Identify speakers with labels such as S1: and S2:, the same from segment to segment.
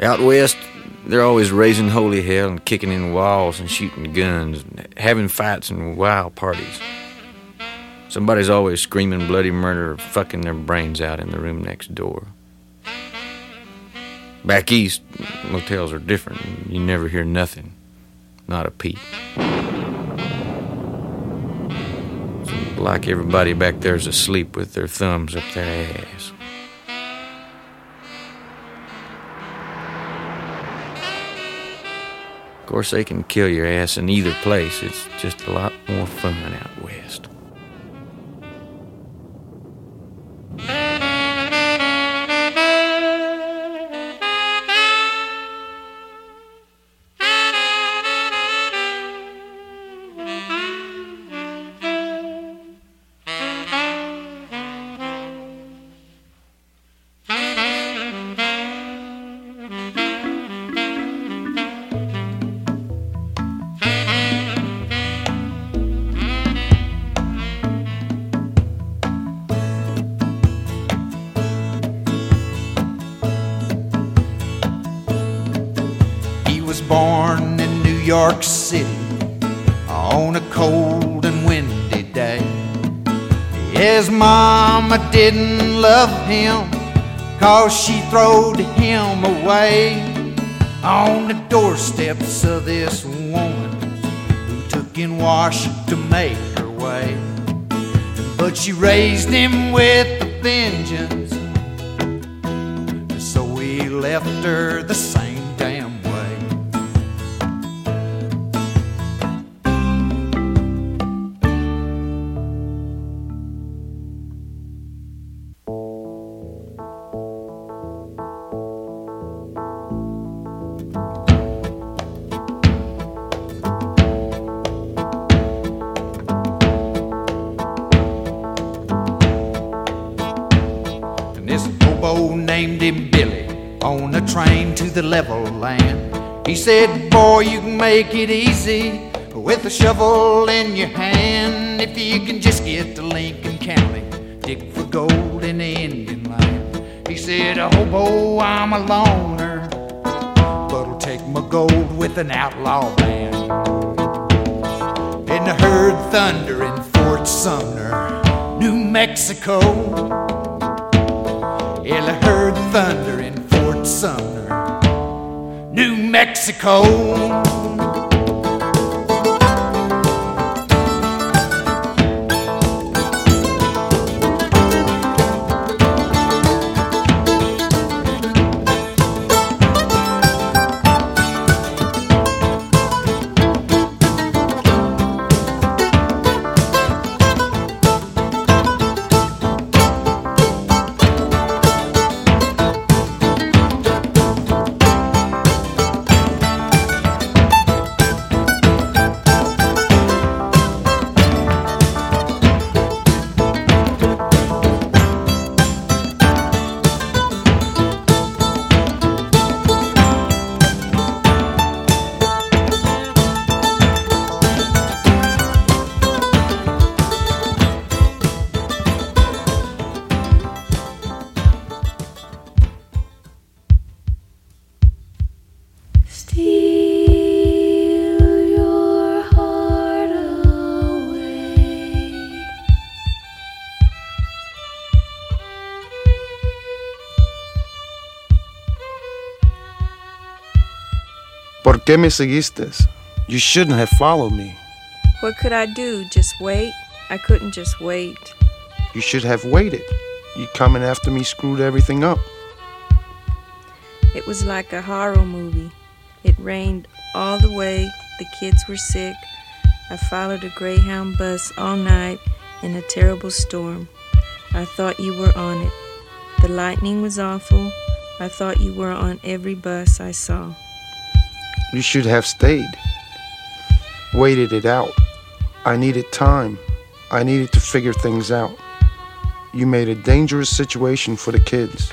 S1: Out west, they're always raising holy hell and kicking in walls and shooting guns, and having fights and wild parties. Somebody's always screaming bloody murder or fucking their brains out in the room next door. Back east, motels are different. You never hear nothing, not a peep. Like everybody back there's asleep with their thumbs up their ass. Of course, they can kill your ass in either place. It's just a lot more fun out west.
S2: Born in New York City on a cold and windy day. His mama didn't love him cause she throwed him away on the doorsteps of this woman who took in wash to make her way. But she raised him with a vengeance, so he left her the same hobo named him Billy on a train to the level land. He said, Boy, you can make it easy with a shovel in your hand if you can just get to Lincoln County, dig for gold in the Indian land. He said, Hobo, oh, I'm a loner, but I'll take my gold with an outlaw band. And I heard thunder in Fort Sumner, New Mexico. Yeah, I heard thunder in Fort Sumner, New Mexico.
S3: ¿Por qué me seguiste? You shouldn't have followed me.
S4: What could I do? Just wait? I couldn't just wait.
S3: You should have waited. You coming after me screwed everything up.
S4: It was like a horror movie. It rained all the way. The kids were sick. I followed a Greyhound bus all night in a terrible storm. I thought you were on it. The lightning was awful. I thought you were on every bus I saw.
S3: You should have stayed. Waited it out. I needed time. I needed to figure things out. You made a dangerous situation for the kids.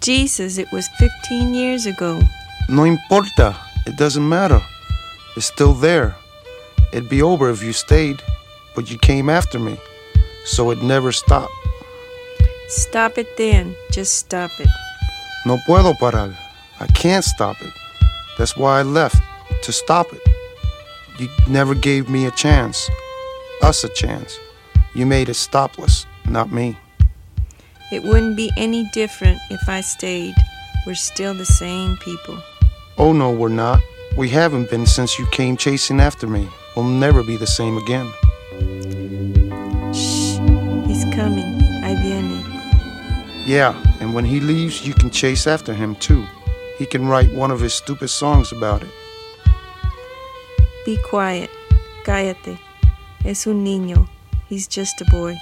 S4: Jesus, it was 15 years ago.
S3: No importa. It doesn't matter. It's still there. It'd be over if you stayed, but you came after me. So it never stopped.
S4: Stop it then. Just stop it.
S3: No puedo parar. I can't stop it. That's why I left, to stop it. You never gave me a chance, us a chance. You made it stopless, not me.
S4: It wouldn't be any different if I stayed. We're still the same people.
S3: Oh no, we're not. We haven't been since you came chasing after me. We'll never be the same again.
S4: Shh, he's coming. Ahí viene.
S3: Yeah, and when he leaves, you can chase after him too. He can write one of his stupid songs about it.
S4: Be quiet. Cállate. Es un niño. He's just a boy.